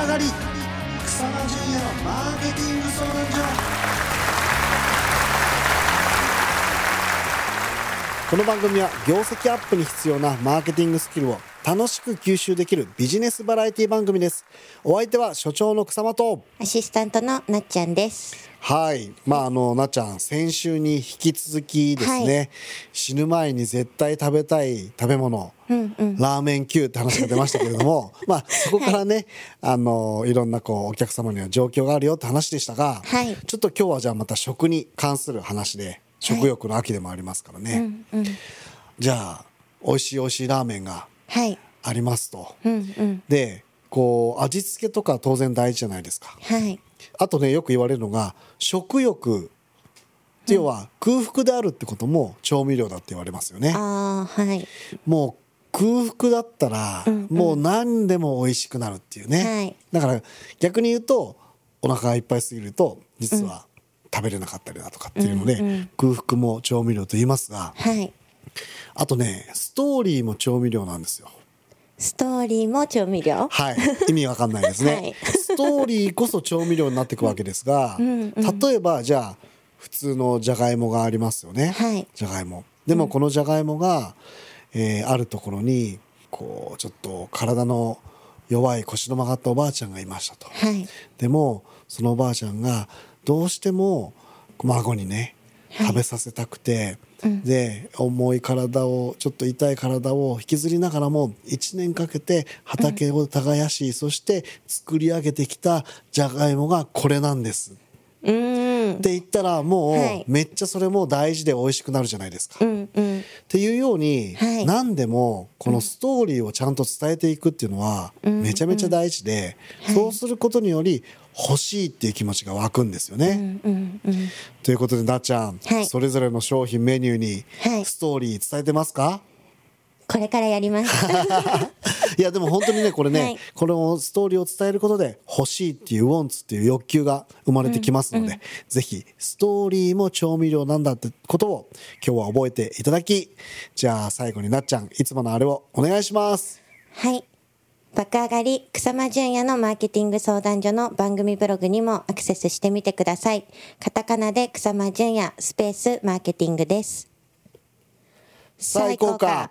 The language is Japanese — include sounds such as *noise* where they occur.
上がり。草間淳也のマーケティング相談所。この番組は業績アップに必要なマーケティングスキルを楽しく吸収できるビジネスバラエティ番組です。お相手は所長の草間と。アシスタントのなっちゃんです。はい。まああのなっちゃん先週に引き続きですね、はい、死ぬ前に絶対食べたい食べ物、うんうん、ラーメン級って話が出ましたけれども *laughs* まあそこからね、はい、あのいろんなこうお客様には状況があるよって話でしたが、はい、ちょっと今日はじゃあまた食に関する話で食欲の秋でもありますからね、はいうんうん、じゃあ美味しい美味しいラーメンがありますと、はいうんうん、でこう味付けとか当然大事じゃないですか、はい、あとねよく言われるのが食欲って要は空腹であるってことも調味料だって言われますよね、はい、もう空腹だったらもう何でも美味しくなるっていうね、はい、だから逆に言うとお腹がいっぱいすぎると実は食べれなかったりだとかっていうので、うんうん、空腹も調味料と言いますが、はい、あとねストーリーも調味料なんですよ。ストーリーも調味料？はい。意味わかんないですね、はい、ストーリーこそ調味料になっていくわけですが、うんうん、例えばじゃあ普通のじゃがいもがありますよね、はい、じゃがいも。でもこのじゃがいもが、えー、あるところにこうちょっと体の弱い腰の曲がったおばあちゃんがいましたと、はい、でもそのおばあちゃんがどうしても孫にね食べさせたくて、はい、で重い体をちょっと痛い体を引きずりながらも1年かけて畑を耕し、うん、そして作り上げてきたじゃがいもがこれなんです。って言ったらもうめっちゃそれも大事で美味しくなるじゃないですか。うんうん、っていうように、はい、何でもこのストーリーをちゃんと伝えていくっていうのはめちゃめちゃ大事で、うん。うん、そうすることにより欲しいっていう気持ちが湧くんですよね。うんうんうん、ということでなっちゃん、はい、それぞれの商品メニューにストーリー伝えてますか、これからやります。*laughs* いやでも本当にねこれね、はい、このストーリーを伝えることで欲しいっていうウォンツっていう欲求が生まれてきますので、うんうん、ぜひストーリーも調味料なんだってことを今日は覚えていただきじゃあ最後になっちゃんいつものあれをお願いします。はい爆上がり草間淳也のマーケティング相談所の番組ブログにもアクセスしてみてください。カタカナで草間淳也スペースマーケティングです。最高か